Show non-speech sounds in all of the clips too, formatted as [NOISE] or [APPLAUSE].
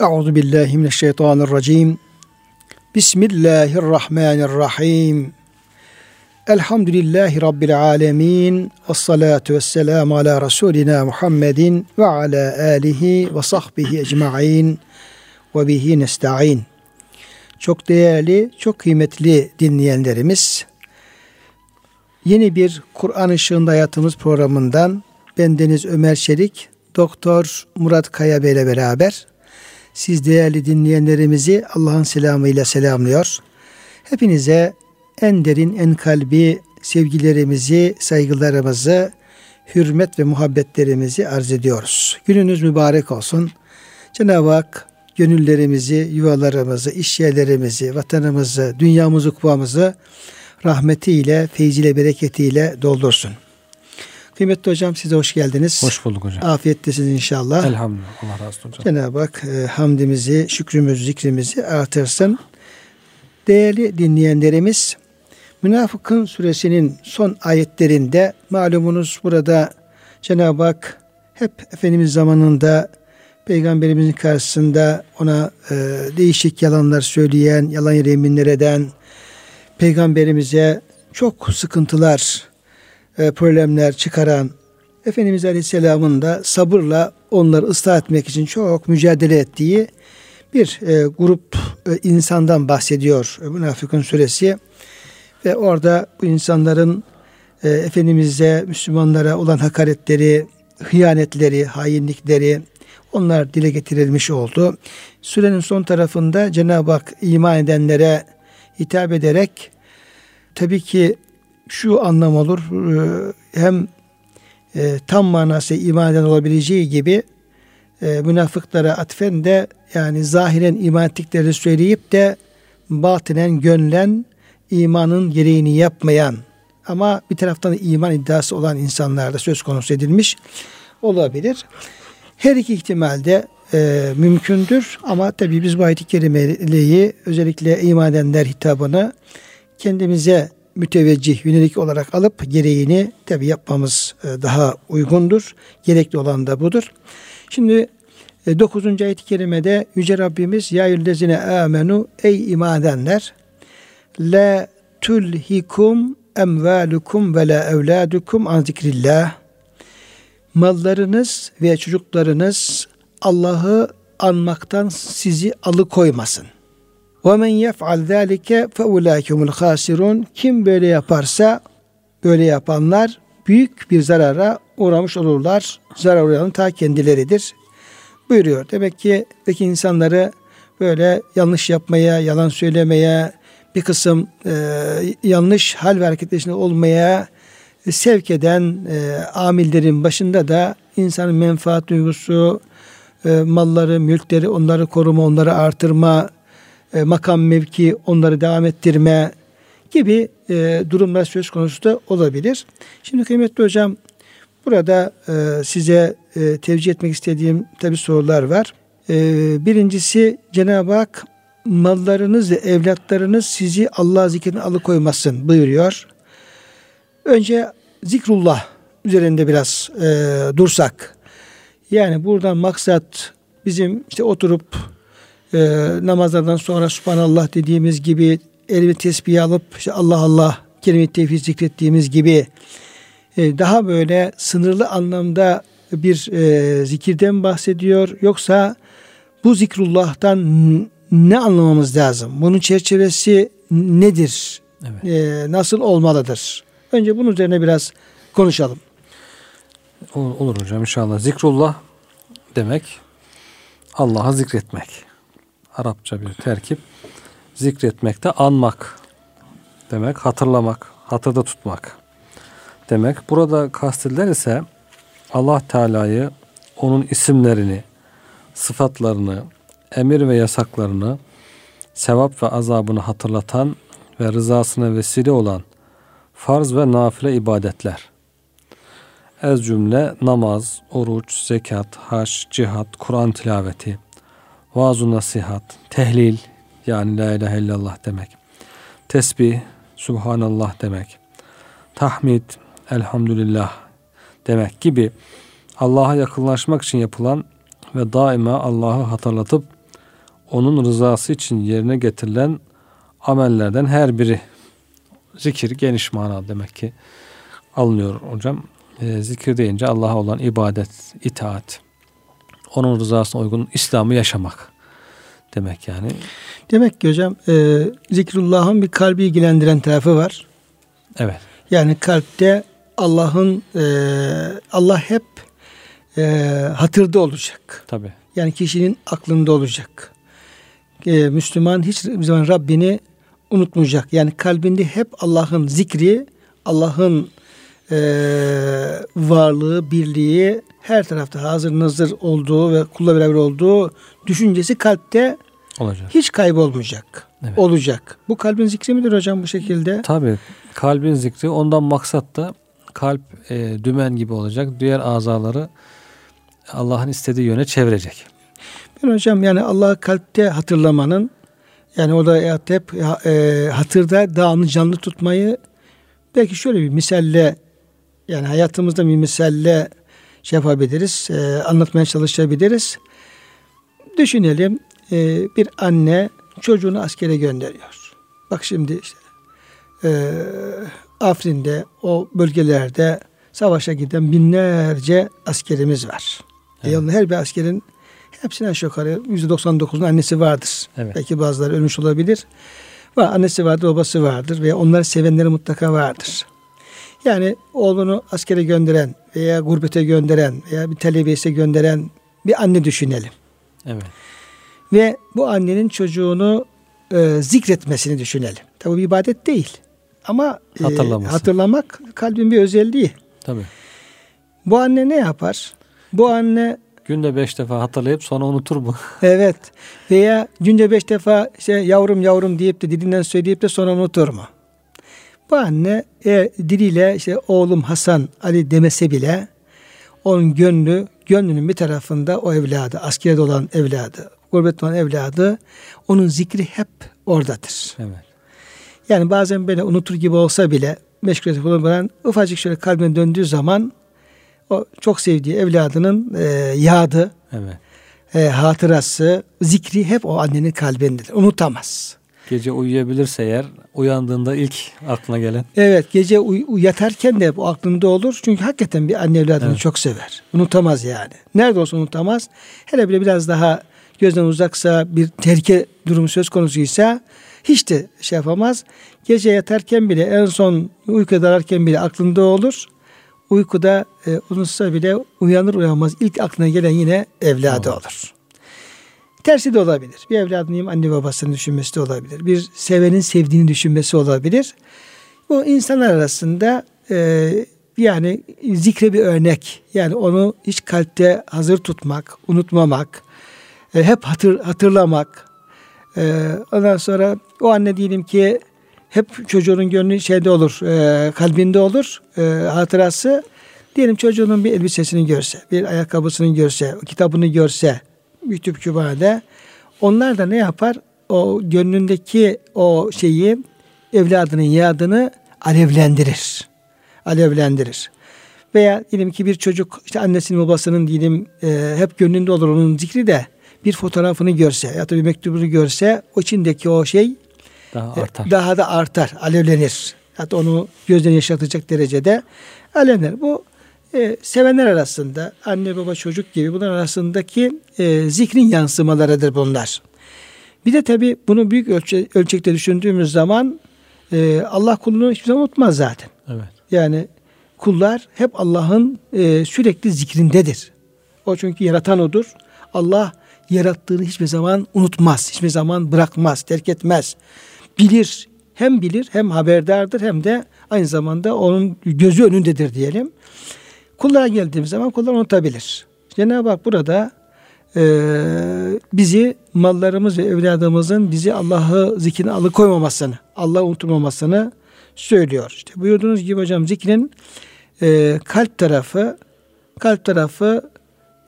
Euzu billahi mineşşeytanirracim. Bismillahirrahmanirrahim. Elhamdülillahi Rabbil alemin. Ve salatu ve selamu ala Resulina Muhammedin ve ala alihi ve sahbihi ecma'in ve bihi nesta'in. Çok değerli, çok kıymetli dinleyenlerimiz, yeni bir Kur'an Işığında Hayatımız programından ben Deniz Ömer Çelik, Doktor Murat Kaya Bey ile beraber siz değerli dinleyenlerimizi Allah'ın selamıyla selamlıyor. Hepinize en derin, en kalbi sevgilerimizi, saygılarımızı, hürmet ve muhabbetlerimizi arz ediyoruz. Gününüz mübarek olsun. Cenab-ı Hak gönüllerimizi, yuvalarımızı, iş yerlerimizi, vatanımızı, dünyamızı, kuvamızı rahmetiyle, feyziyle, bereketiyle doldursun. Kıymetli hocam size hoş geldiniz. Hoş bulduk hocam. Afiyettesiniz inşallah. Elhamdülillah. Allah razı olsun hocam. Cenab-ı Hak e, hamdimizi, şükrümüzü, zikrimizi artırsın. Değerli dinleyenlerimiz, Münafıkın suresinin son ayetlerinde malumunuz burada Cenab-ı Hak hep Efendimiz zamanında Peygamberimizin karşısında ona e, değişik yalanlar söyleyen, yalan yeminler eden, Peygamberimize çok sıkıntılar, e, problemler çıkaran Efendimiz Aleyhisselam'ın da sabırla onları ıslah etmek için çok mücadele ettiği bir e, grup e, insandan bahsediyor e, Münafıkın suresi. Ve orada bu insanların e, Efendimiz'e, Müslümanlara olan hakaretleri, hıyanetleri, hainlikleri onlar dile getirilmiş oldu. Sürenin son tarafında Cenab-ı Hak iman edenlere hitap ederek tabii ki şu anlam olur e, hem e, tam manası iman eden olabileceği gibi e, münafıklara atfen de yani zahiren iman ettiklerini söyleyip de batinen gönlen imanın gereğini yapmayan ama bir taraftan iman iddiası olan insanlarda söz konusu edilmiş olabilir. Her iki ihtimalde e, mümkündür ama tabi biz bu ayet-i kerimeliği özellikle iman edenler hitabını kendimize müteveccih, yönelik olarak alıp gereğini tabi yapmamız e, daha uygundur. Gerekli olan da budur. Şimdi 9. E, ayet-i kerimede Yüce Rabbimiz Ya yüllezine amenu ey iman edenler la tulhikum emvalukum ve la evladukum an zikrillah mallarınız ve çocuklarınız Allah'ı anmaktan sizi alıkoymasın. Ve men yef'al zalike fe hasirun. Kim böyle yaparsa böyle yapanlar büyük bir zarara uğramış olurlar. Zarar uğrayan ta kendileridir. Buyuruyor. Demek ki peki insanları böyle yanlış yapmaya, yalan söylemeye, bir kısım e, yanlış hal ve hareketleşinde olmaya e, sevk eden e, amillerin başında da insanın menfaat duygusu, e, malları, mülkleri, onları koruma, onları artırma, e, makam mevki, onları devam ettirme gibi e, durumlar söz konusu da olabilir. Şimdi kıymetli hocam burada e, size e, tevcih etmek istediğim tabi sorular var. E, birincisi Cenab-ı Hak mallarınız ve evlatlarınız sizi Allah zikrine alıkoymasın buyuruyor. Önce zikrullah üzerinde biraz e, dursak. Yani buradan maksat bizim işte oturup e, namazlardan sonra subhanallah dediğimiz gibi elimi tesbih alıp işte Allah Allah kelime tevhid zikrettiğimiz gibi e, daha böyle sınırlı anlamda bir e, zikirden bahsediyor. Yoksa bu zikrullah'tan ne anlamamız lazım? Bunun çerçevesi nedir? Evet. Ee, nasıl olmalıdır? Önce bunun üzerine biraz konuşalım. Olur hocam inşallah. Zikrullah demek Allah'a zikretmek. Arapça bir terkip. Zikretmek de anmak demek, hatırlamak, hatırda tutmak demek. Burada kastedilen ise Allah Teala'yı, onun isimlerini, sıfatlarını, emir ve yasaklarını, sevap ve azabını hatırlatan ve rızasına vesile olan farz ve nafile ibadetler. Ez cümle namaz, oruç, zekat, haç, cihat, Kur'an tilaveti, vaaz nasihat, tehlil yani la ilahe illallah demek. Tesbih, subhanallah demek. Tahmid, elhamdülillah demek gibi Allah'a yakınlaşmak için yapılan ve daima Allah'ı hatırlatıp onun rızası için yerine getirilen amellerden her biri zikir geniş mana demek ki alınıyor hocam. E, zikir deyince Allah'a olan ibadet, itaat, onun rızasına uygun İslam'ı yaşamak demek yani. Demek ki hocam e, zikrullah'ın bir kalbi ilgilendiren tarafı var. Evet. Yani kalpte Allah'ın e, Allah hep e, hatırda olacak. Tabi. Yani kişinin aklında olacak. E, Müslüman hiçbir zaman Rabbini unutmayacak. Yani kalbinde hep Allah'ın zikri, Allah'ın e, varlığı, birliği her tarafta hazır nazır olduğu ve kulla beraber olduğu düşüncesi kalpte olacak. Hiç kaybolmayacak. Evet. Olacak. Bu kalbin zikri midir hocam bu şekilde? Tabii. Kalbin zikri ondan maksat da kalp e, dümen gibi olacak. Diğer azaları Allah'ın istediği yöne çevirecek. Ben hocam yani Allah'ı kalpte hatırlamanın yani o da hep e, hatırda dağını canlı tutmayı belki şöyle bir misalle yani hayatımızda bir misalle şey yapabiliriz, e, anlatmaya çalışabiliriz. Düşünelim e, bir anne çocuğunu askere gönderiyor. Bak şimdi işte e, Afrin'de o bölgelerde savaşa giden binlerce askerimiz var. Evet. Yani her bir askerin hepsine aşağı yukarı %99'un annesi vardır. Evet. Belki bazıları ölmüş olabilir. Var, annesi vardır, babası vardır ve onları sevenleri mutlaka vardır. Yani oğlunu askere gönderen veya gurbete gönderen veya bir talebeyse gönderen bir anne düşünelim. Evet. Ve bu annenin çocuğunu e, zikretmesini düşünelim. Tabi bir ibadet değil. Ama e, hatırlamak kalbin bir özelliği. Tabii. Bu anne ne yapar? Bu anne Günde beş defa hatırlayıp sonra unutur mu? [LAUGHS] evet. Veya günde beş defa işte yavrum yavrum deyip de dilinden söyleyip de sonra unutur mu? Bu anne e, diliyle işte oğlum Hasan Ali demese bile onun gönlü gönlünün bir tarafında o evladı, askerde olan evladı, gurbet olan evladı onun zikri hep oradadır. Evet. Yani bazen böyle unutur gibi olsa bile meşguliyeti bulunmadan ufacık şöyle kalbine döndüğü zaman o çok sevdiği evladının e, yadı, evet. e, hatırası, zikri hep o annenin kalbindedir. Unutamaz. Gece uyuyabilirse eğer uyandığında ilk aklına gelen. Evet gece uy- yatarken de bu aklında olur. Çünkü hakikaten bir anne evladını evet. çok sever. Unutamaz yani. Nerede olsa unutamaz. Hele bile biraz daha gözden uzaksa bir terke durumu söz konusuysa hiç de şey yapamaz. Gece yatarken bile en son uyku dalarken bile aklında olur. Uykuda e, unutsa bile uyanır uyanmaz ilk aklına gelen yine evladı olur. olur. Tersi de olabilir. Bir evladının anne babasını düşünmesi de olabilir. Bir sevenin sevdiğini düşünmesi olabilir. Bu insanlar arasında e, yani zikre bir örnek. Yani onu hiç kalpte hazır tutmak, unutmamak, e, hep hatır, hatırlamak. E, ondan sonra o anne diyelim ki hep çocuğunun gönlü şeyde olur, e, kalbinde olur e, hatırası. Diyelim çocuğunun bir elbisesini görse, bir ayakkabısını görse, kitabını görse, YouTube kütüphanede onlar da ne yapar? O gönlündeki o şeyi evladının yadını alevlendirir. Alevlendirir. Veya diyelim ki bir çocuk işte annesinin babasının diyelim e, hep gönlünde olur onun zikri de bir fotoğrafını görse ya da bir mektubunu görse o içindeki o şey daha e, artar. Daha da artar, alevlenir. Hatta onu gözden yaşatacak derecede alevlenir. Bu e, sevenler arasında anne baba çocuk gibi bunlar arasındaki e, zikrin yansımalarıdır bunlar. Bir de tabi bunu büyük ölçe, ölçekte düşündüğümüz zaman e, Allah kulunu hiçbir zaman unutmaz zaten. Evet. Yani kullar hep Allah'ın e, sürekli zikrindedir. O çünkü yaratan odur. Allah yarattığını hiçbir zaman unutmaz. Hiçbir zaman bırakmaz, terk etmez. Bilir, hem bilir hem haberdardır hem de aynı zamanda onun gözü önündedir diyelim. Kullara geldiğimiz zaman kullar unutabilir. Cenab-ı Hak burada e, bizi mallarımız ve evladımızın bizi Allah'ı zikrine alıkoymamasını, Allah'ı unutmamasını söylüyor. İşte buyurduğunuz gibi hocam zikrin e, kalp tarafı kalp tarafı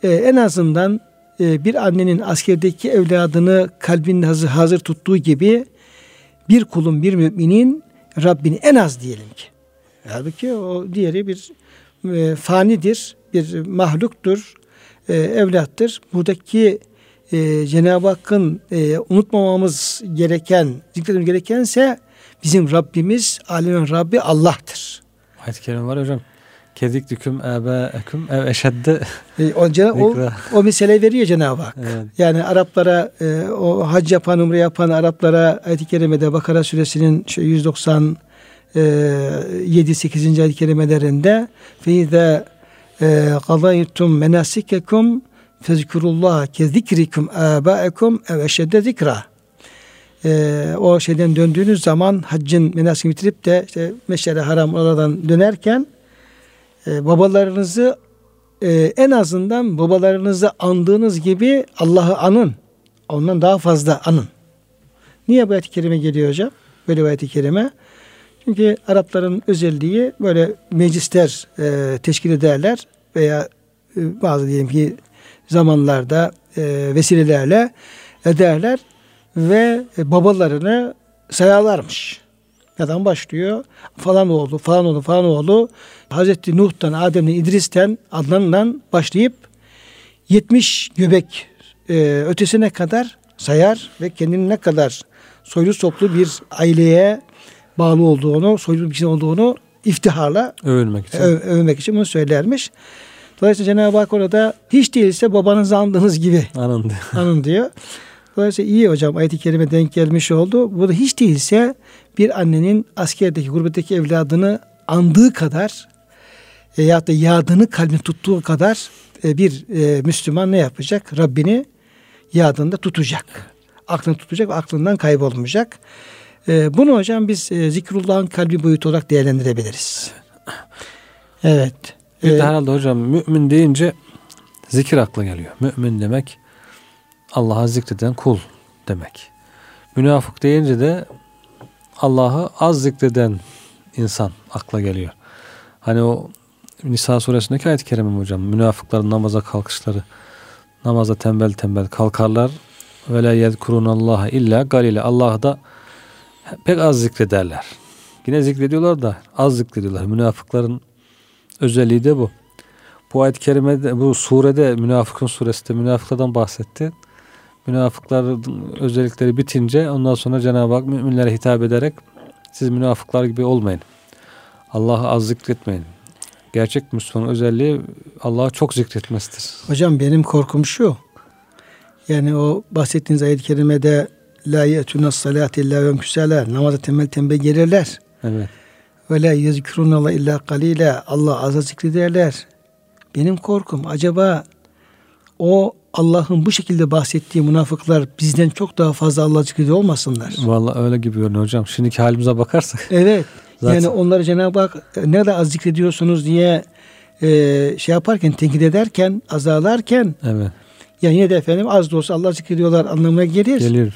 e, en azından e, bir annenin askerdeki evladını kalbinde hazır, hazır tuttuğu gibi bir kulun bir müminin Rabbini en az diyelim ki. Halbuki o diğeri bir e, fanidir, bir mahluktur, e, evlattır. Buradaki e, Cenab-ı Hakk'ın e, unutmamamız gereken, zikretmemiz gerekense bizim Rabbimiz, alemin Rabbi Allah'tır. Ayet-i Kerim var hocam. Kedik düküm ebe eküm ev eşedde o, o, o mesele veriyor Cenab-ı Hak. Evet. Yani Araplara e, o hac yapan, umre yapan Araplara ayet-i kerimede Bakara suresinin şu 190 e, 7 8. ayet-i kerimelerinde feize e, kadaytum menasikekum fezkurullah ke zikrikum abaekum ev eşedde zikra. E, o şeyden döndüğünüz zaman haccın menasikini bitirip de işte Meşre Haram oradan dönerken e, babalarınızı e, en azından babalarınızı andığınız gibi Allah'ı anın. Ondan daha fazla anın. Niye bu ayet-i kerime geliyor hocam? Böyle bir ayet-i kerime. Çünkü Arapların özelliği böyle meclisler e, teşkil ederler veya e, bazı diyelim ki zamanlarda e, vesilelerle ederler ve babalarını sayarlarmış. Neden başlıyor? Falan oğlu, falan oğlu, falan oğlu. Hazreti Nuh'tan, Adem'den, İdris'ten, Adnan'dan başlayıp 70 göbek e, ötesine kadar sayar ve kendinin ne kadar soylu soplu bir aileye bağlı olduğunu, soylu bir kişi olduğunu iftiharla Övülmek için. ö- övmek için bunu söylermiş. Dolayısıyla Cenab-ı Hak orada hiç değilse babanızı andığınız gibi [LAUGHS] Anındı. anın diyor. Dolayısıyla iyi hocam ayet-i kerime denk gelmiş oldu. Bu da hiç değilse bir annenin askerdeki, gurbetteki evladını andığı kadar e, ya da yadını kalbine tuttuğu kadar e, bir e, Müslüman ne yapacak? Rabbini yadında tutacak. Aklını tutacak ve aklından kaybolmayacak. E, bunu hocam biz e, zikrullahın kalbi boyutu olarak değerlendirebiliriz. Evet. Bir de herhalde hocam mümin deyince zikir akla geliyor. Mümin demek Allah'a zikreden kul demek. Münafık deyince de Allah'ı az zikreden insan akla geliyor. Hani o Nisa suresindeki ayet-i kerime hocam? Münafıkların namaza kalkışları. Namaza tembel tembel kalkarlar. Ve la yezkurunallaha illa galile. Allah'ı da pek az zikrederler. Yine zikrediyorlar da az zikrediyorlar. Münafıkların özelliği de bu. Bu ayet-i kerimede, bu surede Münafıkın suresinde münafıklardan bahsetti. Münafıkların özellikleri bitince ondan sonra Cenab-ı Hak müminlere hitap ederek siz münafıklar gibi olmayın. Allah'ı az zikretmeyin. Gerçek Müslümanın özelliği Allah'ı çok zikretmesidir. Hocam benim korkum şu. Yani o bahsettiğiniz ayet-i kerimede la ye'tuna salate illa ve namaza temel tembel gelirler. Evet. Ve la yezkurunallah illa kalile Allah azza zikrederler. Benim korkum acaba o Allah'ın bu şekilde bahsettiği münafıklar bizden çok daha fazla Allah zikrediyor olmasınlar. Vallahi öyle gibi görünüyor hocam. Şimdiki halimize bakarsak. [LAUGHS] Evet. Zaten- Yani onları Cenab-ı Hak ne kadar az zikrediyorsunuz diye e, şey yaparken, tenkit ederken, azalarken Evet. yani yine de efendim az da olsa Allah zikrediyorlar anlamına gelir. Gelir.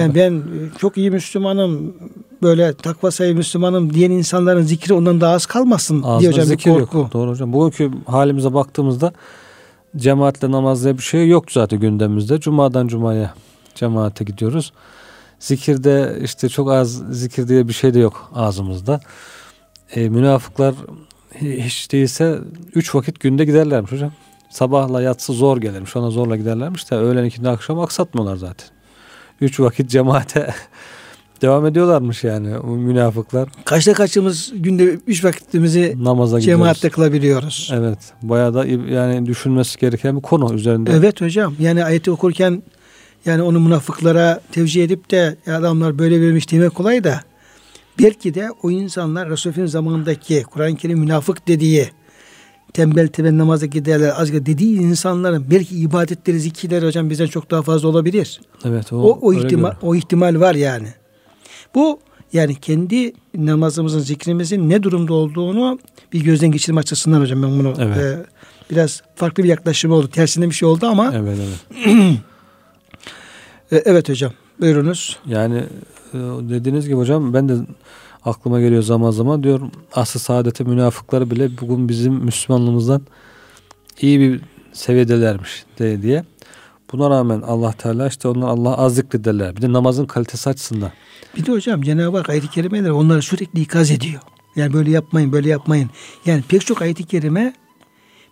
Yani ben e, çok iyi Müslümanım, böyle takva sahibi Müslümanım diyen insanların zikri ondan daha az kalmasın diye Ağzında hocam bir zikir korku. yok. Doğru hocam. Bugünkü halimize baktığımızda cemaatle namaz diye bir şey yok zaten gündemimizde. Cuma'dan cumaya cemaate gidiyoruz. Zikirde işte çok az zikir diye bir şey de yok ağzımızda. E, münafıklar hiç değilse üç vakit günde giderlermiş hocam. Sabahla yatsı zor gelirmiş. Ona zorla giderlermiş de öğlen ikindi akşam aksatmıyorlar zaten. Üç vakit cemaate [LAUGHS] devam ediyorlarmış yani o münafıklar. Kaçta kaçımız günde üç vakitimizi Namaza gidiyoruz. cemaatte kılabiliyoruz. Evet. Bayağı da yani düşünmesi gereken bir konu üzerinde. Evet hocam. Yani ayeti okurken yani onu münafıklara tevcih edip de "Ya adamlar böyle vermiş demek kolay da belki de o insanlar Resulü'nün zamanındaki Kur'an-ı Kerim münafık dediği tembel tembel namaza giderler az dediği insanların belki ibadetleri zikirleri hocam bizden çok daha fazla olabilir. Evet. O, O, o ihtimal o ihtimal var yani. Bu yani kendi namazımızın zikrimizin ne durumda olduğunu bir gözden geçirme açısından hocam ben bunu Evet. e, biraz farklı bir yaklaşım oldu. Tersine bir şey oldu ama Evet evet. [CLEARS THROAT] e, evet hocam buyurunuz. Yani e, dediğiniz gibi hocam ben de aklıma geliyor zaman zaman diyorum asıl saadete münafıkları bile bugün bizim Müslümanlığımızdan iyi bir seviyedelermiş de diye. Buna rağmen Allah Teala işte onlar Allah az zikrederler. Bir de namazın kalitesi açısından. Bir de hocam Cenab-ı Hak ayet-i kerimeler onları sürekli ikaz ediyor. Yani böyle yapmayın, böyle yapmayın. Yani pek çok ayet-i kerime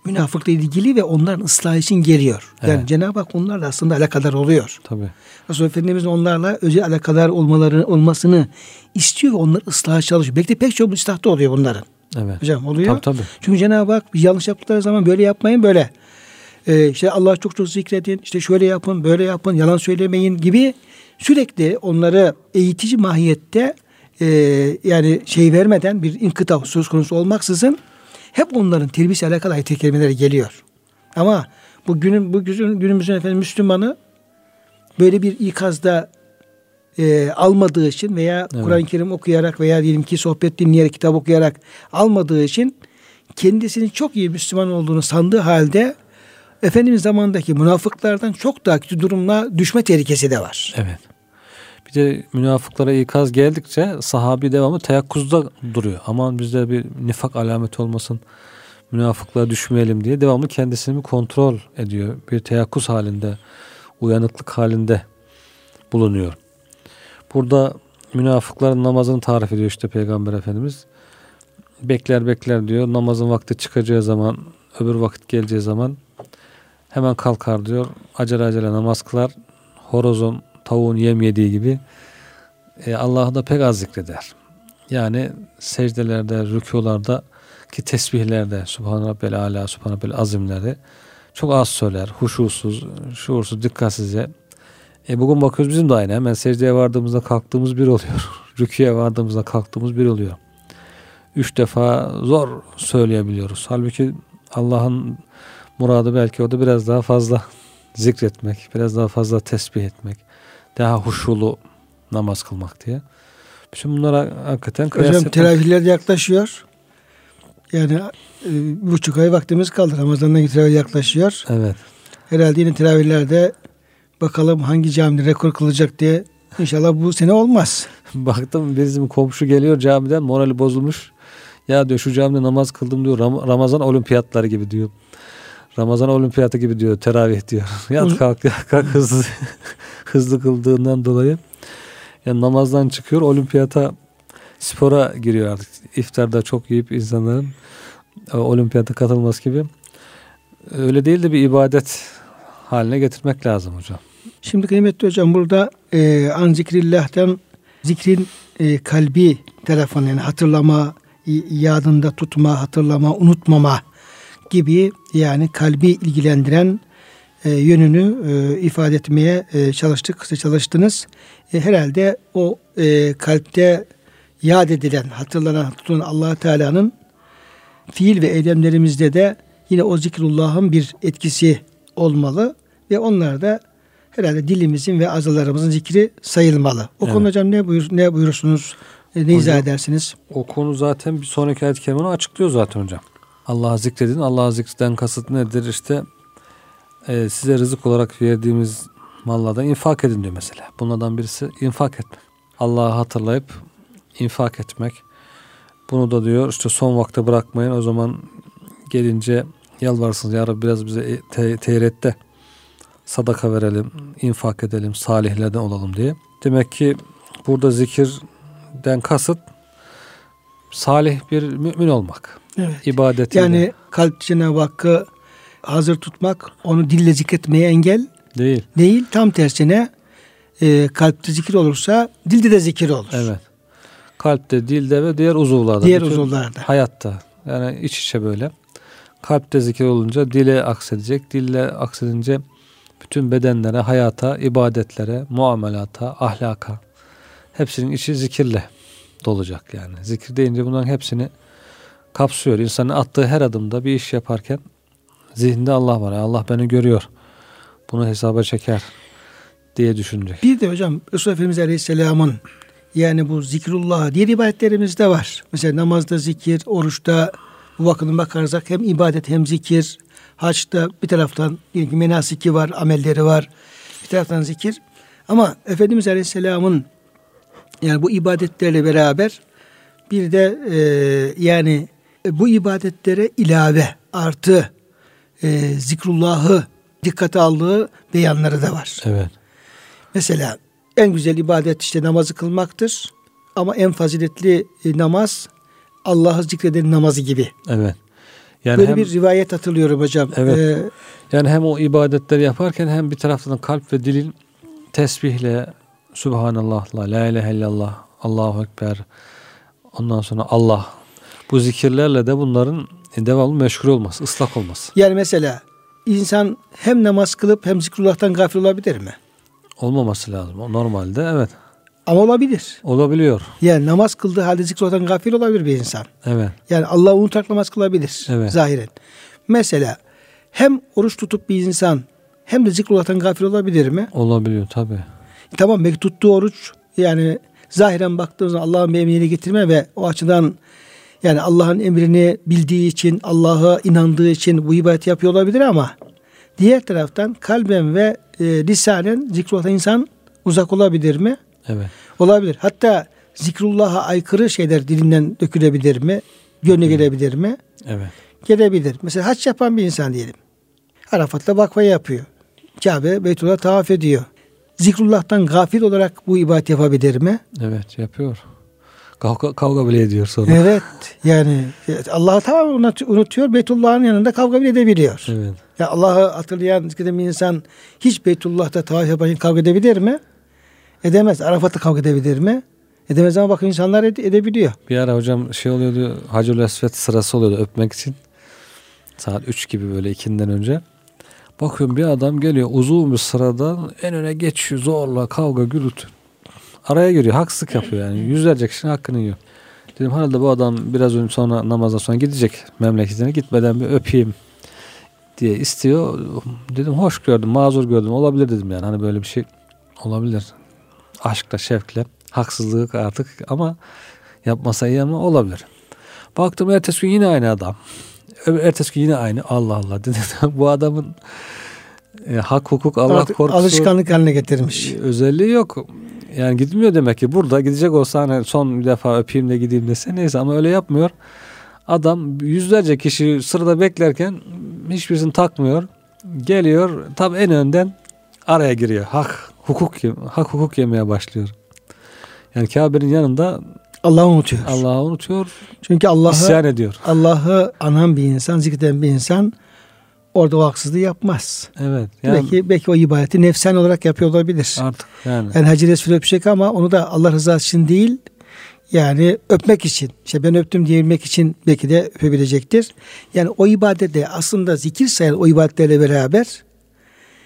münafıkla ilgili ve onların ıslahı için geliyor. Yani Evet. Cenab-ı Hak onlarla aslında alakadar oluyor. Tabii. Resul Efendimizin onlarla özel alakadar olmaları olmasını istiyor ve onları ıslaha çalışıyor. Belki de pek çok ıslahta oluyor bunların. Evet. Hocam oluyor. Tabii tabii. Çünkü Cenab-ı Hak yanlış yaptıkları zaman böyle yapmayın böyle. Ee, işte Allah çok çok zikredin, işte şöyle yapın, böyle yapın, yalan söylemeyin gibi sürekli onları eğitici mahiyette e, yani şey vermeden bir inkıta söz konusu olmaksızın hep onların terbiyesi alakalı ayet-i geliyor. Ama bu günün bu günümüzün efendim Müslümanı böyle bir ikazda e, almadığı için veya Evet. Kur'an-ı Kerim okuyarak veya diyelim ki sohbet dinleyerek, kitap okuyarak almadığı için kendisinin çok iyi Müslüman olduğunu sandığı halde Efendimiz zamandaki münafıklardan çok daha kötü durumla düşme tehlikesi de var. Evet. Bir de münafıklara ikaz geldikçe sahabi devamı teyakkuzda duruyor. Aman bizde bir nifak alameti olmasın. Münafıklığa düşmeyelim diye devamlı kendisini kontrol ediyor. Bir teyakkuz halinde, uyanıklık halinde bulunuyor. Burada münafıkların namazını tarif ediyor işte Peygamber Efendimiz. Bekler bekler diyor. Namazın vakti çıkacağı zaman, öbür vakit geleceği zaman hemen kalkar diyor. Acele acele namaz kılar. Horozun, tavuğun yem yediği gibi e, Allah'ı da pek az zikreder. Yani secdelerde, rükularda ki tesbihlerde Subhan Rabbel Ala, Subhan Rabbel Azimlerde çok az söyler. Huşusuz, şuursuz, dikkatsizce. E bugün bakıyoruz bizim de aynı. Hemen secdeye vardığımızda kalktığımız bir oluyor. [LAUGHS] Rüküye vardığımızda kalktığımız bir oluyor. Üç defa zor söyleyebiliyoruz. Halbuki Allah'ın muradı belki o da biraz daha fazla [LAUGHS] zikretmek, biraz daha fazla tesbih etmek, daha huşulu namaz kılmak diye. Bütün bunlara hakikaten kıyas Hocam yapmak- teravihler yaklaşıyor. Yani e, buçuk ay vaktimiz kaldı. Ramazan'dan teravih yaklaşıyor. Evet. Herhalde yine teravihlerde bakalım hangi camide rekor kılacak diye İnşallah bu sene olmaz. [LAUGHS] Baktım bizim komşu geliyor camiden morali bozulmuş. Ya diyor şu camide namaz kıldım diyor. Ram- Ramazan olimpiyatları gibi diyor. Ramazan olimpiyatı gibi diyor. Teravih diyor. [LAUGHS] Yat kalk kalk hızlı hızlı kıldığından dolayı. Yani namazdan çıkıyor olimpiyata spora giriyor artık. İftarda çok yiyip insanların e, olimpiyata katılması gibi. Öyle değil de bir ibadet haline getirmek lazım hocam. Şimdi kıymetli hocam burada e, an zikrillah'tan zikrin e, kalbi tarafını yani hatırlama, yadında tutma, hatırlama, unutmama gibi yani kalbi ilgilendiren e, yönünü e, ifade etmeye e, çalıştık, kısa çalıştınız. E, herhalde o e, kalpte yad edilen, hatırlanan, tutulan allah Teala'nın fiil ve eylemlerimizde de yine o zikrullah'ın bir etkisi olmalı ve onlar da herhalde dilimizin ve azalarımızın zikri sayılmalı. O Evet. konuda hocam ne buyur ne buyurursunuz? E, ne izah edersiniz? O konu zaten bir sonraki ayet-i kerimini açıklıyor zaten hocam. Allah'ı zikredin. Allah'ı zikreden kasıt nedir? İşte e, size rızık olarak verdiğimiz mallardan infak edin diyor mesela. Bunlardan birisi infak etmek. Allah'ı hatırlayıp infak etmek. Bunu da diyor işte son vakte bırakmayın. O zaman gelince yalvarsınız. Ya Rabbi biraz bize te- teyret de sadaka verelim, infak edelim, salihlerden olalım diye. Demek ki burada zikirden kasıt salih bir mümin olmak. Evet. İbadetiyle. Yani kalp Cenab-ı Hakk'ı hazır tutmak, onu dille zikretmeye engel değil. değil. Tam tersine e, kalpte zikir olursa dilde de zikir olur. Evet. Kalpte, dilde ve diğer uzuvlarda. Diğer uzuvlarda. Hayatta. Yani iç içe böyle. Kalpte zikir olunca dile aksedecek. Dille aksedince bütün bedenlere, hayata, ibadetlere, muamelata, ahlaka hepsinin içi zikirle dolacak yani. Zikir deyince bunların hepsini kapsıyor. İnsanın attığı her adımda bir iş yaparken zihninde Allah var. Allah beni görüyor. Bunu hesaba çeker diye düşünecek. Bir de hocam Resulullah Efendimiz Aleyhisselam'ın yani bu zikrullah diğer ibadetlerimizde var. Mesela namazda zikir, oruçta bu bakımdan bakarsak hem ibadet hem zikir. Haçta bir taraftan diyelim ki menasiki var, amelleri var. Bir taraftan zikir. Ama Efendimiz Aleyhisselam'ın yani bu ibadetlerle beraber bir de e, yani bu ibadetlere ilave artı e, zikrullahı dikkate aldığı beyanları da var. Evet. Mesela en güzel ibadet işte namazı kılmaktır. Ama en faziletli e, namaz Allah'ı zikreden namazı gibi. Evet. Yani Böyle hem, bir rivayet hatırlıyorum hocam. Evet. Ee, yani hem o ibadetleri yaparken hem bir taraftan kalp ve dilin tesbihle Subhanallah, La ilahe illallah, Allahu Ekber, ondan sonra Allah. Bu zikirlerle de bunların devamlı meşgul olması, ıslak olması. Yani mesela insan hem namaz kılıp hem zikrullah'tan gafil olabilir mi? Olmaması lazım. Normalde evet. Ama olabilir. Olabiliyor. Yani namaz kıldığı halde zikrullah'tan gafil olabilir bir insan. Evet. Yani Allah'ı unutarak namaz kılabilir. Evet. Zahiren. Mesela hem oruç tutup bir insan hem de zikrullah'tan gafil olabilir mi? Olabiliyor tabi. Tamam belki tuttuğu oruç yani zahiren baktığınızda Allah'ın bir emrini getirme ve o açıdan yani Allah'ın emrini bildiği için, Allah'a inandığı için bu ibadeti yapıyor olabilir ama diğer taraftan kalben ve e, lisanen zikrullah'tan insan uzak olabilir mi? Evet. Olabilir. Hatta zikrullah'a aykırı şeyler dilinden dökülebilir mi? Gönle gelebilir mi? Evet. Gelebilir. Mesela haç yapan bir insan diyelim. Arafat'ta vakfa yapıyor. Kabe, Beytullah tavaf ediyor. Zikrullah'tan gafil olarak bu ibadet yapabilir mi? Evet yapıyor. Kavga, kavga bile ediyor sonra. Evet yani Allah'ı tamamen unutuyor. Beytullah'ın yanında kavga bile edebiliyor. Evet. Ya Allah'ı hatırlayan bir insan hiç Beytullah'ta tavaf yapan kavga edebilir mi? Edemez. Arafat'ta kavga edebilir mi? Edemez ama bakın insanlar ede- edebiliyor. Bir ara hocam şey oluyordu Hacı Esvet sırası oluyordu öpmek için. Saat 3 gibi böyle ikinden önce. Bakıyorum bir adam geliyor uzun bir sıradan en öne geçiyor zorla kavga gürültü. Araya giriyor haksızlık yapıyor yani yüzlerce kişinin hakkını yiyor. Dedim herhalde bu adam biraz önce sonra namazdan sonra gidecek memleketine gitmeden bir öpeyim diye istiyor. Dedim hoş gördüm mazur gördüm olabilir dedim yani hani böyle bir şey olabilir. Aşkla şevkle haksızlık artık ama yapmasa iyi ama olabilir. Baktım ertesi gün yine aynı adam. Ertesi gün yine aynı. Allah Allah dedim. [LAUGHS] bu adamın e, hak hukuk Allah Artık korkusu alışkanlık haline getirmiş. Özelliği yok. Yani gitmiyor demek ki. Burada gidecek olsa hani son bir defa öpeyim de gideyim dese neyse ama öyle yapmıyor. Adam yüzlerce kişi sırada beklerken hiçbirisini takmıyor. Geliyor tam en önden araya giriyor. Hak hukuk hak hukuk yemeye başlıyor. Yani Kabe'nin yanında Allah'ı unutuyor. Allah'ı unutuyor. Çünkü Allah'ı isyan ediyor. Allah'ı anan bir insan, zikreden bir insan orada o haksızlığı yapmaz. Evet. Yani, belki belki o ibadeti nefsen olarak yapıyor olabilir. Artık yani. Yani Hacı Resul öpecek ama onu da Allah rızası için değil yani öpmek için, işte ben öptüm diyebilmek için belki de öpebilecektir. Yani o ibadette aslında zikir sayılan o ibadetlerle beraber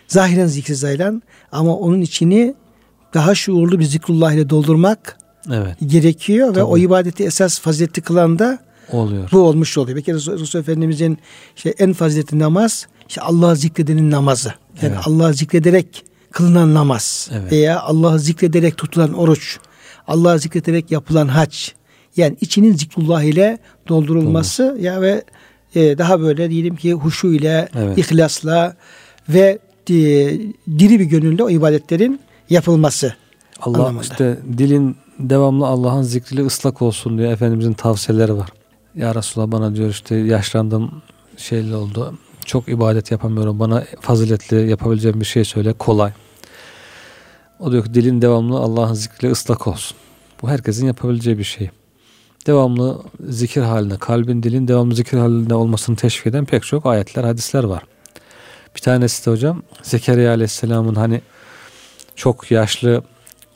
zahiren zikir sayılan ama onun içini daha şuurlu bir zikrullah ile doldurmak evet. gerekiyor Tabii. ve o ibadeti esas faziletli kılan da oluyor. Bu olmuş oluyor. Kere Resul Efendimizin işte en faziletli namaz işte Allah'ı zikredenin namazı. Yani evet. Allah'ı zikrederek kılınan namaz evet. veya Allah'ı zikrederek tutulan oruç, Allah'ı zikrederek yapılan hac. Yani içinin zikrullah ile doldurulması Doğru. ya ve e, daha böyle diyelim ki huşu ile, evet. ihlasla ve e, diri bir gönülle o ibadetlerin yapılması. Allah anlamında. işte dilin devamlı Allah'ın zikriyle ıslak olsun diye Efendimizin tavsiyeleri var. Ya Resulallah bana diyor işte yaşlandım şeyli oldu. Çok ibadet yapamıyorum. Bana faziletli yapabileceğim bir şey söyle. Kolay. O diyor ki dilin devamlı Allah'ın zikriyle ıslak olsun. Bu herkesin yapabileceği bir şey. Devamlı zikir haline, kalbin dilin devamlı zikir halinde olmasını teşvik eden pek çok ayetler, hadisler var. Bir tanesi de hocam Zekeriya Aleyhisselam'ın hani çok yaşlı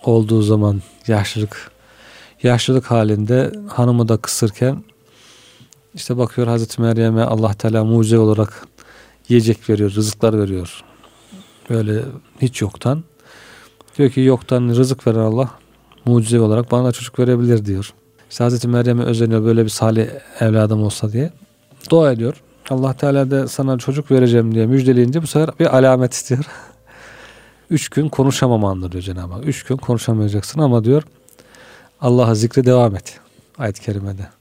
olduğu zaman yaşlılık yaşlılık halinde hanımı da kısırken işte bakıyor Hazreti Meryem'e Allah Teala mucize olarak yiyecek veriyor, rızıklar veriyor. Böyle hiç yoktan. Diyor ki yoktan rızık veren Allah mucize olarak bana da çocuk verebilir diyor. İşte Hazreti Meryem'e özeniyor böyle bir salih evladım olsa diye. Dua ediyor. Allah Teala da sana çocuk vereceğim diye müjdeleyince bu sefer bir alamet istiyor. [LAUGHS] Üç gün konuşamamandır diyor Cenab-ı Hak. Üç gün konuşamayacaksın ama diyor Allah'a zikre devam et. Ayet-i kerimede.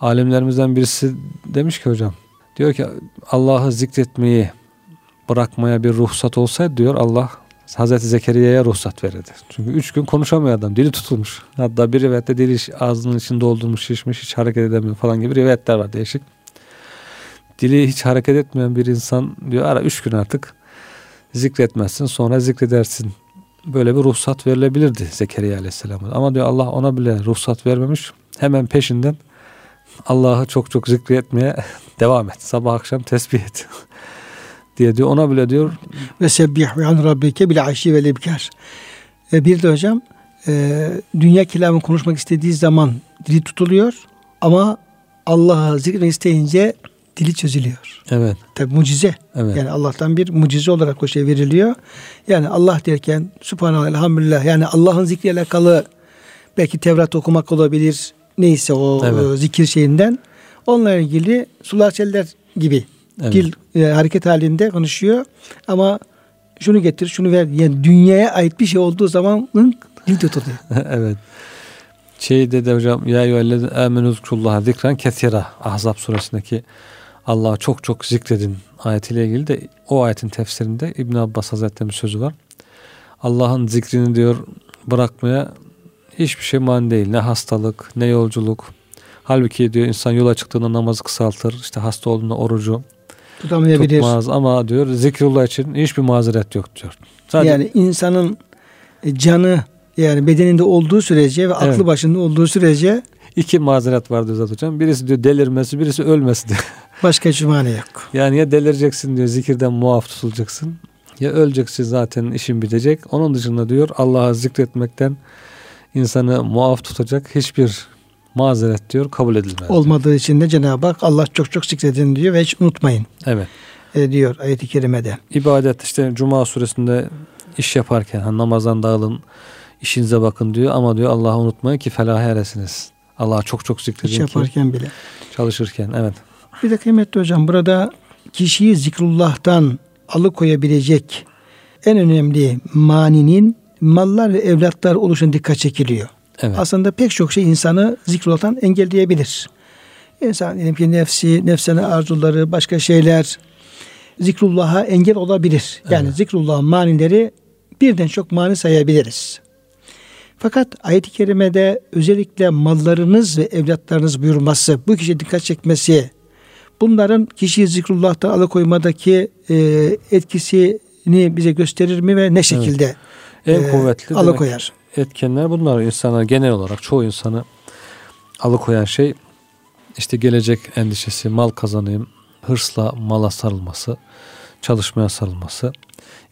Alimlerimizden birisi demiş ki hocam diyor ki Allah'ı zikretmeyi bırakmaya bir ruhsat olsaydı diyor Allah Hazreti Zekeriya'ya ruhsat verirdi. Çünkü üç gün konuşamıyor adam. Dili tutulmuş. Hatta bir rivayette dili ağzının içinde doldurmuş, şişmiş, hiç hareket edemiyor falan gibi rivayetler var değişik. Dili hiç hareket etmeyen bir insan diyor ara üç gün artık zikretmezsin sonra zikredersin. Böyle bir ruhsat verilebilirdi Zekeriya Aleyhisselam'a. Ama diyor Allah ona bile ruhsat vermemiş. Hemen peşinden Allah'ı çok çok zikretmeye devam et. Sabah akşam tesbih et. [LAUGHS] diye diyor. Ona bile diyor ve sebbih ve an rabbike bil aşi ve lebkar. E, bir de hocam e, dünya kelamı konuşmak istediği zaman dili tutuluyor ama Allah'a zikretmek isteyince dili çözülüyor. Evet. Tabi mucize. Evet. Yani Allah'tan bir mucize olarak o şey veriliyor. Yani Allah derken Subhanallah, elhamdülillah yani Allah'ın zikriyle alakalı belki Tevrat okumak olabilir. Neyse o evet. Zikir şeyinden. Onunla ilgili sular çeller gibi evet. dil e, hareket halinde konuşuyor. Ama şunu getir, şunu ver. Yani dünyaya ait bir şey olduğu zaman dil tutuluyor. [LAUGHS] evet. Şeyde de hocam ya eyyühellezi amenu zikrullaha zikran kesira Ahzab suresindeki Allah'ı çok çok zikredin ayetiyle ilgili de o ayetin tefsirinde İbn Abbas Hazretleri'nin sözü var. Allah'ın zikrini diyor bırakmaya hiçbir şey mani değil. Ne hastalık, ne yolculuk. Halbuki diyor insan yola çıktığında namazı kısaltır. işte hasta olduğunda orucu tutamayabilir. Tutmaz ama diyor zikrullah için hiçbir mazeret yok diyor. Sadece, yani insanın canı yani bedeninde olduğu sürece ve aklı evet. başında olduğu sürece iki mazeret var diyor zaten hocam. Birisi diyor delirmesi, birisi ölmesi diyor. [LAUGHS] Başka cümle yok. Yani ya delireceksin diyor zikirden muaf tutulacaksın. Ya öleceksin zaten işin bitecek. Onun dışında diyor Allah'a zikretmekten insanı muaf tutacak hiçbir mazeret diyor kabul edilmez. Olmadığı için de Cenab-ı Hak Allah çok çok zikredin diyor ve hiç unutmayın. Evet. E, diyor ayet-i kerimede. İbadet işte Cuma suresinde iş yaparken hani namazdan dağılın işinize bakın diyor ama diyor Allah'ı unutmayın ki felaha eresiniz. Allah'a çok çok zikredin İş yaparken bile. Çalışırken evet. Bir de kıymetli hocam burada kişiyi zikrullah'tan alıkoyabilecek en önemli maninin mallar ve evlatlar oluşuna dikkat çekiliyor. Evet. Aslında pek çok şey insanı zikrullah'tan engelleyebilir. İnsan diyelim ki nefsi, nefsine arzuları, başka şeyler zikrullah'a engel olabilir. Yani evet. zikrullah'ın manileri birden çok mani sayabiliriz. Fakat ayet-i kerimede özellikle mallarınız ve evlatlarınız buyurması, bu kişiye dikkat çekmesi, bunların kişiyi zikrullah'tan alıkoymadaki e, etkisini bize gösterir mi ve ne şekilde evet. En e, kuvvetli alıkoyar? Etkenler bunlar. insanlar genel olarak çoğu insanı alıkoyan şey işte gelecek endişesi, mal kazanayım, hırsla mala sarılması, çalışmaya sarılması.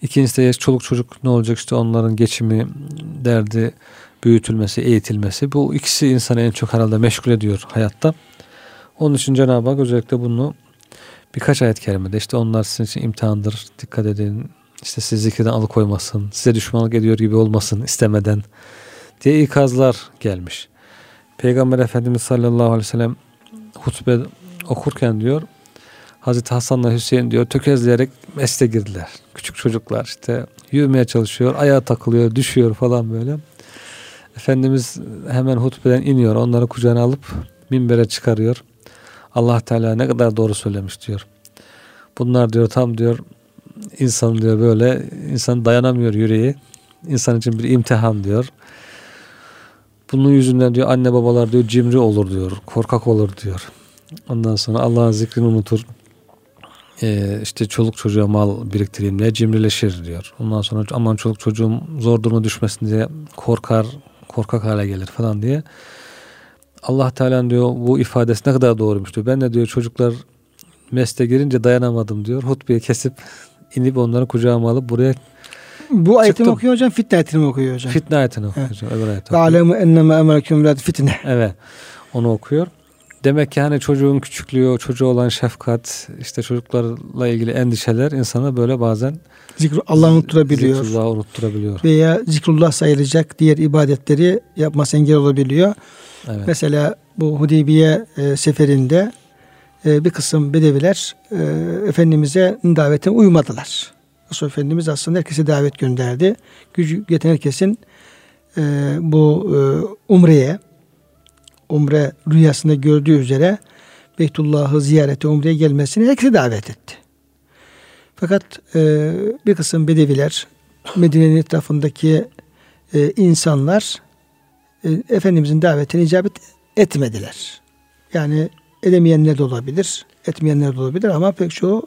İkincisi de çoluk çocuk ne olacak işte onların geçimi, derdi, büyütülmesi, eğitilmesi. Bu ikisi insanı en çok herhalde meşgul ediyor hayatta. Onun için Cenab-ı Hak özellikle bunu birkaç ayet kerimede işte onlar sizin için imtihandır. Dikkat edin. İşte sizi zikirden alıkoymasın. Size düşmanlık ediyor gibi olmasın istemeden diye ikazlar gelmiş. Peygamber Efendimiz sallallahu aleyhi ve sellem hutbe okurken diyor Hazreti Hasan'la Hüseyin diyor tökezleyerek mesle girdiler. Küçük çocuklar işte yürümeye çalışıyor, ayağa takılıyor, düşüyor falan böyle. Efendimiz hemen hutbeden iniyor, onları kucağına alıp minbere çıkarıyor. Allah Teala ne kadar doğru söylemiş diyor. Bunlar diyor tam diyor insan diyor böyle insan dayanamıyor yüreği. İnsan için bir imtihan diyor. Bunun yüzünden diyor anne babalar diyor cimri olur diyor. Korkak olur diyor. Ondan sonra Allah'ın zikrini unutur. Ee, işte çoluk çocuğa mal biriktireyim diye cimrileşir diyor. Ondan sonra aman çoluk çocuğum zor duruma düşmesin diye korkar, korkak hale gelir falan diye. Allah Teala diyor bu ifadesi ne kadar doğruymuş diyor. Ben de diyor çocuklar mesle girince dayanamadım diyor. Hutbeyi kesip inip onları kucağıma alıp buraya bu ayetini çıktım. okuyor hocam, fitne ayetini okuyor hocam. Fitne ayetini okuyor hocam. Öbür ayeti okuyor. alemu enneme emreküm fitne. Evet. Onu okuyor. Demek ki hani çocuğun küçüklüğü, çocuğu olan şefkat, işte çocuklarla ilgili endişeler insana böyle bazen Zikru Allah unutturabiliyor. Zikrullah unutturabiliyor. Veya zikrullah sayılacak diğer ibadetleri yapması engel olabiliyor. Evet. Mesela bu Hudeybiye e, seferinde e, bir kısım bedeviler e, Efendimiz'e davetine uymadılar. Resul Efendimiz aslında herkese davet gönderdi. Gücü yeten herkesin e, bu e, umreye, umre rüyasında gördüğü üzere Beytullah'ı ziyarete umreye gelmesini herkese davet etti. Fakat e, bir kısım bedeviler, Medine'nin etrafındaki e, insanlar e, Efendimizin davetine icabet etmediler. Yani edemeyenler de olabilir, etmeyenler de olabilir ama pek çoğu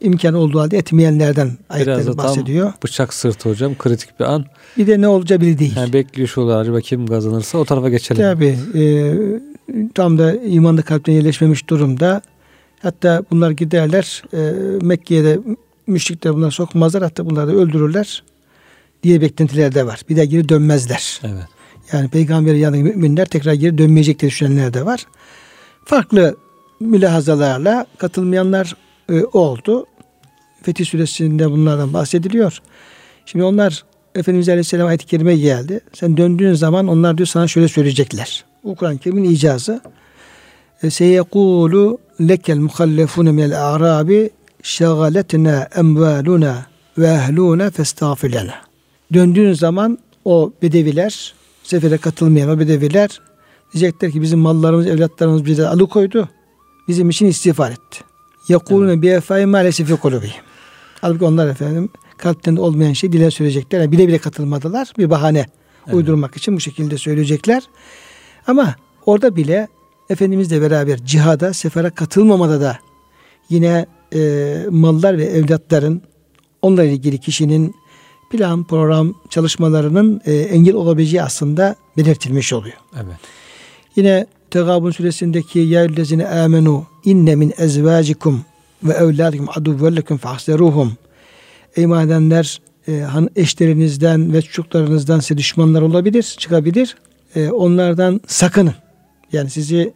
imkan olduğu halde etmeyenlerden ayetleri bahsediyor. Tam bıçak sırtı hocam kritik bir an. Bir de ne olacağı belli değil. Yani bekliyor şu acaba kim kazanırsa o tarafa geçelim. Tabi e, tam da imanlı kalpten yerleşmemiş durumda. Hatta bunlar giderler e, Mekke'ye de müşrikler bunları sokmazlar hatta bunları da öldürürler diye beklentiler de var. Bir daha geri dönmezler. Evet. Yani peygamberin yanındaki müminler tekrar geri dönmeyecek diye düşünenler de var. Farklı mülahazalarla katılmayanlar e, oldu. Fetih Suresi'nde bunlardan bahsediliyor. Şimdi onlar Efendimiz Aleyhisselam ayet-i kerime geldi. Sen döndüğün zaman onlar diyor sana şöyle söyleyecekler. Bu Kur'an-ı Kerim'in icazı. E, Seyekulu lekel muhallefune minel a'rabi şagaletna emvaluna ve ehluna festağfirlena. Döndüğün zaman o bedeviler, sefere katılmayan o bedeviler diyecekler ki bizim mallarımız, evlatlarımız bize alıkoydu. Bizim için istiğfar etti. Yekulune bi efai maalesef fi kulubihim. Halbuki onlar efendim kalplerinde olmayan şey dile söyleyecekler. Yani bile bile katılmadılar. Bir bahane evet. uydurmak için bu şekilde söyleyecekler. Ama orada bile Efendimizle beraber cihada, sefere katılmamada da yine e, mallar ve evlatların onunla ilgili kişinin plan, program çalışmalarının e, engel olabileceği aslında belirtilmiş oluyor. Evet. Yine Tegabun suresindeki ya ellezine amenu inne min ezvacikum ve evladikum aduvvellekum fahseruhum. Ey madenler e, eşlerinizden ve çocuklarınızdan size düşmanlar olabilir, çıkabilir. E, onlardan sakının. Yani sizi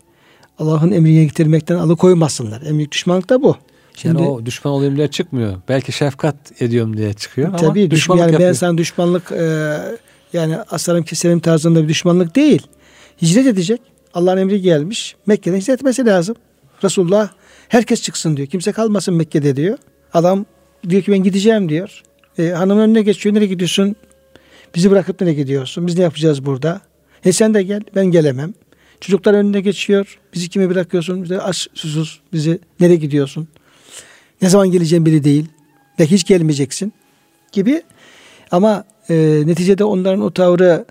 Allah'ın emrine getirmekten alıkoymasınlar. Büyük düşmanlık da bu. Şimdi yani o düşman olayım diye çıkmıyor. Belki şefkat ediyorum diye çıkıyor tabii, ama düşmanlık düşman, yani yapıyor. ben sana düşmanlık e, yani asarım keserim tarzında bir düşmanlık değil. Hicret edecek. Allah'ın emri gelmiş. Mekke'den hicret etmesi lazım. Resulullah herkes çıksın diyor. Kimse kalmasın Mekke'de diyor. Adam diyor ki ben gideceğim diyor. E, hanım önüne geçiyor. Nereye gidiyorsun? Bizi bırakıp nereye gidiyorsun? Biz ne yapacağız burada? E sen de gel. Ben gelemem. Çocuklar önüne geçiyor. Bizi kime bırakıyorsun? Bize aç susuz. Bizi nereye gidiyorsun? Ne zaman geleceğim biri değil. Belki hiç gelmeyeceksin gibi. Ama e, neticede onların o tavrı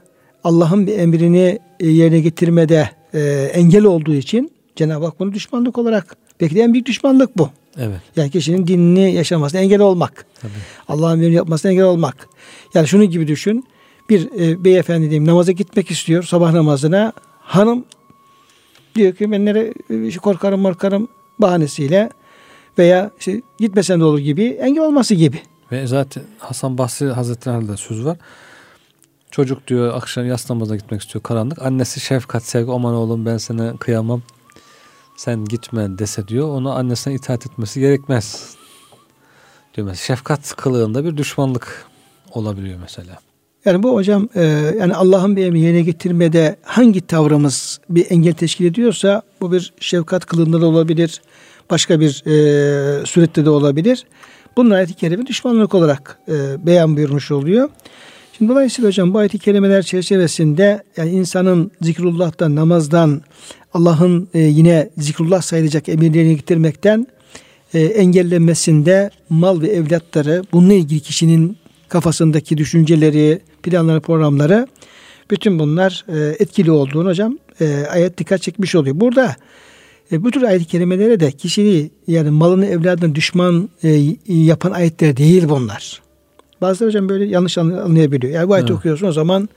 Allah'ın bir emrini yerine getirmede e, engel olduğu için Cenab-ı Hak bunu düşmanlık olarak belki de en büyük düşmanlık bu. Evet. Yani kişinin dinini yaşamasına engel olmak. Allah'ın emrini yapmasına engel olmak. Yani şunu gibi düşün. Bir e, beyefendi diyeyim namaza gitmek istiyor sabah namazına. Hanım diyor ki ben nereye e, korkarım korkarım bahanesiyle veya işte gitmesen de olur gibi engel olması gibi. Ve zaten Hasan Basri Hazretleri'nde de söz var. Çocuk diyor akşam yas namazına gitmek istiyor karanlık. Annesi şefkat sevgi aman oğlum ben sana kıyamam. Sen gitme dese diyor. Ona annesine itaat etmesi gerekmez. Diyor mesela şefkat kılığında bir düşmanlık olabiliyor mesela. Yani bu hocam e, yani Allah'ın bir emri getirmede hangi tavrımız bir engel teşkil ediyorsa bu bir şefkat kılığında da olabilir. Başka bir e, surette de olabilir. Bunlar ayet-i kerime düşmanlık olarak e, beyan buyurmuş oluyor. Şimdi dolayısıyla hocam bu ayet-i kerimeler çerçevesinde yani insanın zikrullah'tan, namazdan, Allah'ın e, yine zikrullah sayılacak emirlerini getirmekten e, engellenmesinde mal ve evlatları bununla ilgili kişinin kafasındaki düşünceleri, planları, programları bütün bunlar e, etkili olduğunu hocam e, ayet dikkat çekmiş oluyor. Burada e, bu tür ayet-i kerimelere de kişiliği yani malını evladına düşman e, yapan ayetler değil bunlar. Bazıları hocam böyle yanlış anlayabiliyor. Yani bu ayeti evet. okuyorsun o zaman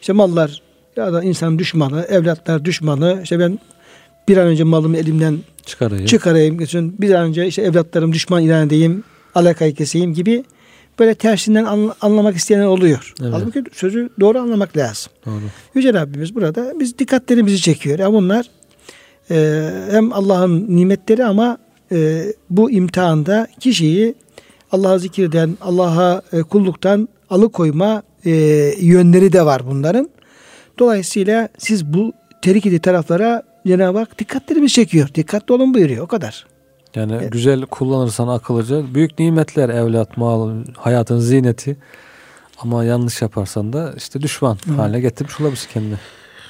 işte mallar ya da insan düşmanı, evlatlar düşmanı. İşte ben bir an önce malımı elimden çıkarayım. çıkarayım. Bir an önce işte evlatlarım düşman ilan edeyim, alakayı keseyim gibi böyle tersinden anlamak isteyenler oluyor. Evet. Halbuki sözü doğru anlamak lazım. Doğru. Yüce Rabbimiz burada biz dikkatlerimizi çekiyor. Ya bunlar e, hem Allah'ın nimetleri ama e, bu imtihanda kişiyi Allah'a zikirden, Allah'a e, kulluktan alıkoyma e, yönleri de var bunların. Dolayısıyla siz bu tehlikeli taraflara Cenab-ı Hak dikkatlerimizi çekiyor. Dikkatli olun buyuruyor. O kadar. Yani evet. güzel kullanırsan akıllıca büyük nimetler evlat, mal, hayatın zineti. Ama yanlış yaparsan da işte düşman Hı. haline getirmiş olabilirsin kendini.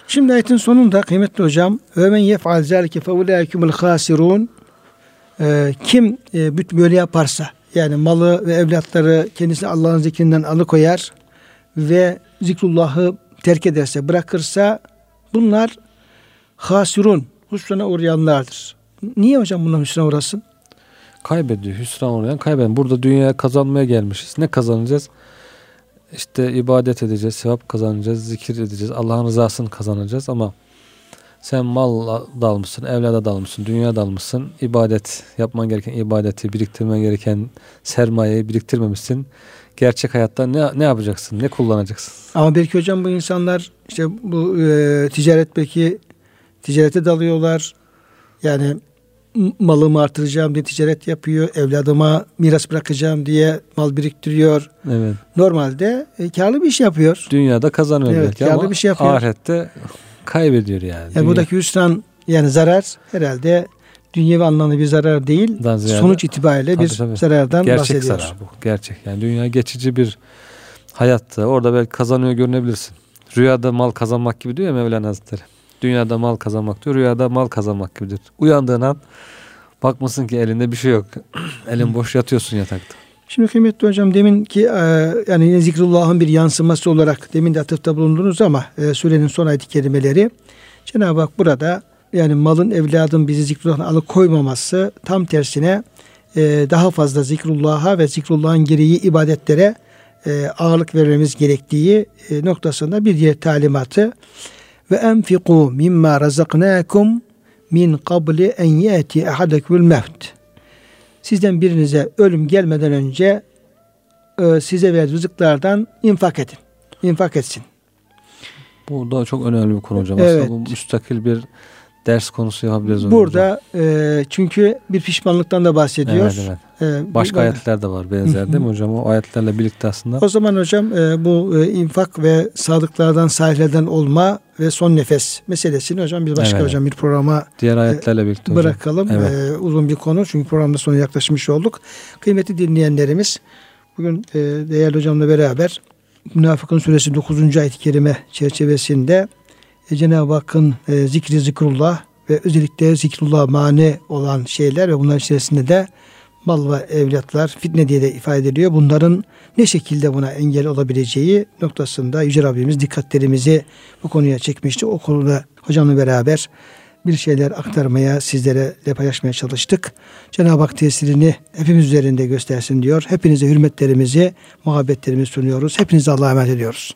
Şimdi ayetin sonunda kıymetli hocam ve men yef'al zalike fe ulaikumul hasirun kim e, böyle yaparsa yani malı ve evlatları kendisi Allah'ın zikrinden alıkoyar ve zikrullahı terk ederse, bırakırsa bunlar hasirun, husrana uğrayanlardır. Niye hocam bunlar hüsrana uğrasın? Kaybediyor, hüsran uğrayan kaybeden. Burada dünyaya kazanmaya gelmişiz. Ne kazanacağız? İşte ibadet edeceğiz, sevap kazanacağız, zikir edeceğiz, Allah'ın rızasını kazanacağız ama Sen mal dalmışsın, evlada dalmışsın, dünya dalmışsın. ibadet, yapman gereken ibadeti, biriktirmen gereken sermayeyi biriktirmemişsin. Gerçek hayatta ne, ne yapacaksın, ne kullanacaksın? Ama belki hocam bu insanlar işte bu e, ticaret belki ticarete dalıyorlar. Yani malımı artıracağım diye ticaret yapıyor. Evladıma miras bırakacağım diye mal biriktiriyor. Evet. Normalde e, karlı bir iş yapıyor. Dünyada kazanıyor evet, belki ama bir şey yapıyor. ahirette kaybediyor yani. yani Dünya... Buradaki hüsran yani zarar herhalde dünyevi anlamda bir zarar değil. Ziyade, sonuç itibariyle tabii, bir tabii. zarardan Gerçek bahsediyoruz. Gerçek zarar bu. Gerçek. Yani dünya geçici bir hayatta. Orada belki kazanıyor görünebilirsin. Rüyada mal kazanmak gibi diyor ya Mevlana Hazretleri. Dünyada mal kazanmak diyor. Rüyada mal kazanmak gibidir. Uyandığın an bakmasın ki elinde bir şey yok. [CLEARS THROAT] Elin boş yatıyorsun yatakta. Şimdi kıymetli hocam demin ki e, yani zikrullah'ın bir yansıması olarak demin de atıfta bulundunuz ama e, surenin son ayet kelimeleri Cenab-ı Hak burada yani malın evladın bizi zikrullah'ın alıkoymaması tam tersine e, daha fazla zikrullah'a ve zikrullah'ın gereği ibadetlere ağırlık vermemiz gerektiği noktasında bir diğer talimatı ve enfiku mimma razaknakum min qabli en yati ahadakumul mevt. Sizden birinize ölüm gelmeden önce e, size verdiği rızıklardan infak edin. İnfak etsin. Bu da çok önemli bir konu hocam. Evet. Aslında bu müstakil bir ders konusu yapabiliriz. Burada e, çünkü bir pişmanlıktan da bahsediyor. Evet, evet. E, Başka ayetler de var benzer değil mi [LAUGHS] hocam? O ayetlerle birlikte aslında. O zaman hocam e, bu e, infak ve sadıklardan sahihlerden olma ve son nefes meselesini hocam bir başka evet. hocam bir programa diğer ayetlerle e, birlikte bırakalım. Evet. E, uzun bir konu çünkü programda sona yaklaşmış olduk. Kıymetli dinleyenlerimiz bugün e, değerli hocamla beraber Münafıkın suresi 9. ayet-i kerime çerçevesinde e, Cenab-ı Hakk'ın e, zikri zikrullah ve özellikle zikrullah mani olan şeyler ve bunların içerisinde de mal ve evlatlar fitne diye de ifade ediliyor. Bunların ne şekilde buna engel olabileceği noktasında Yüce Rabbimiz dikkatlerimizi bu konuya çekmişti. O konuda hocamla beraber bir şeyler aktarmaya, sizlere de paylaşmaya çalıştık. Cenab-ı Hak tesirini hepimiz üzerinde göstersin diyor. Hepinize hürmetlerimizi, muhabbetlerimizi sunuyoruz. Hepinize Allah'a emanet ediyoruz.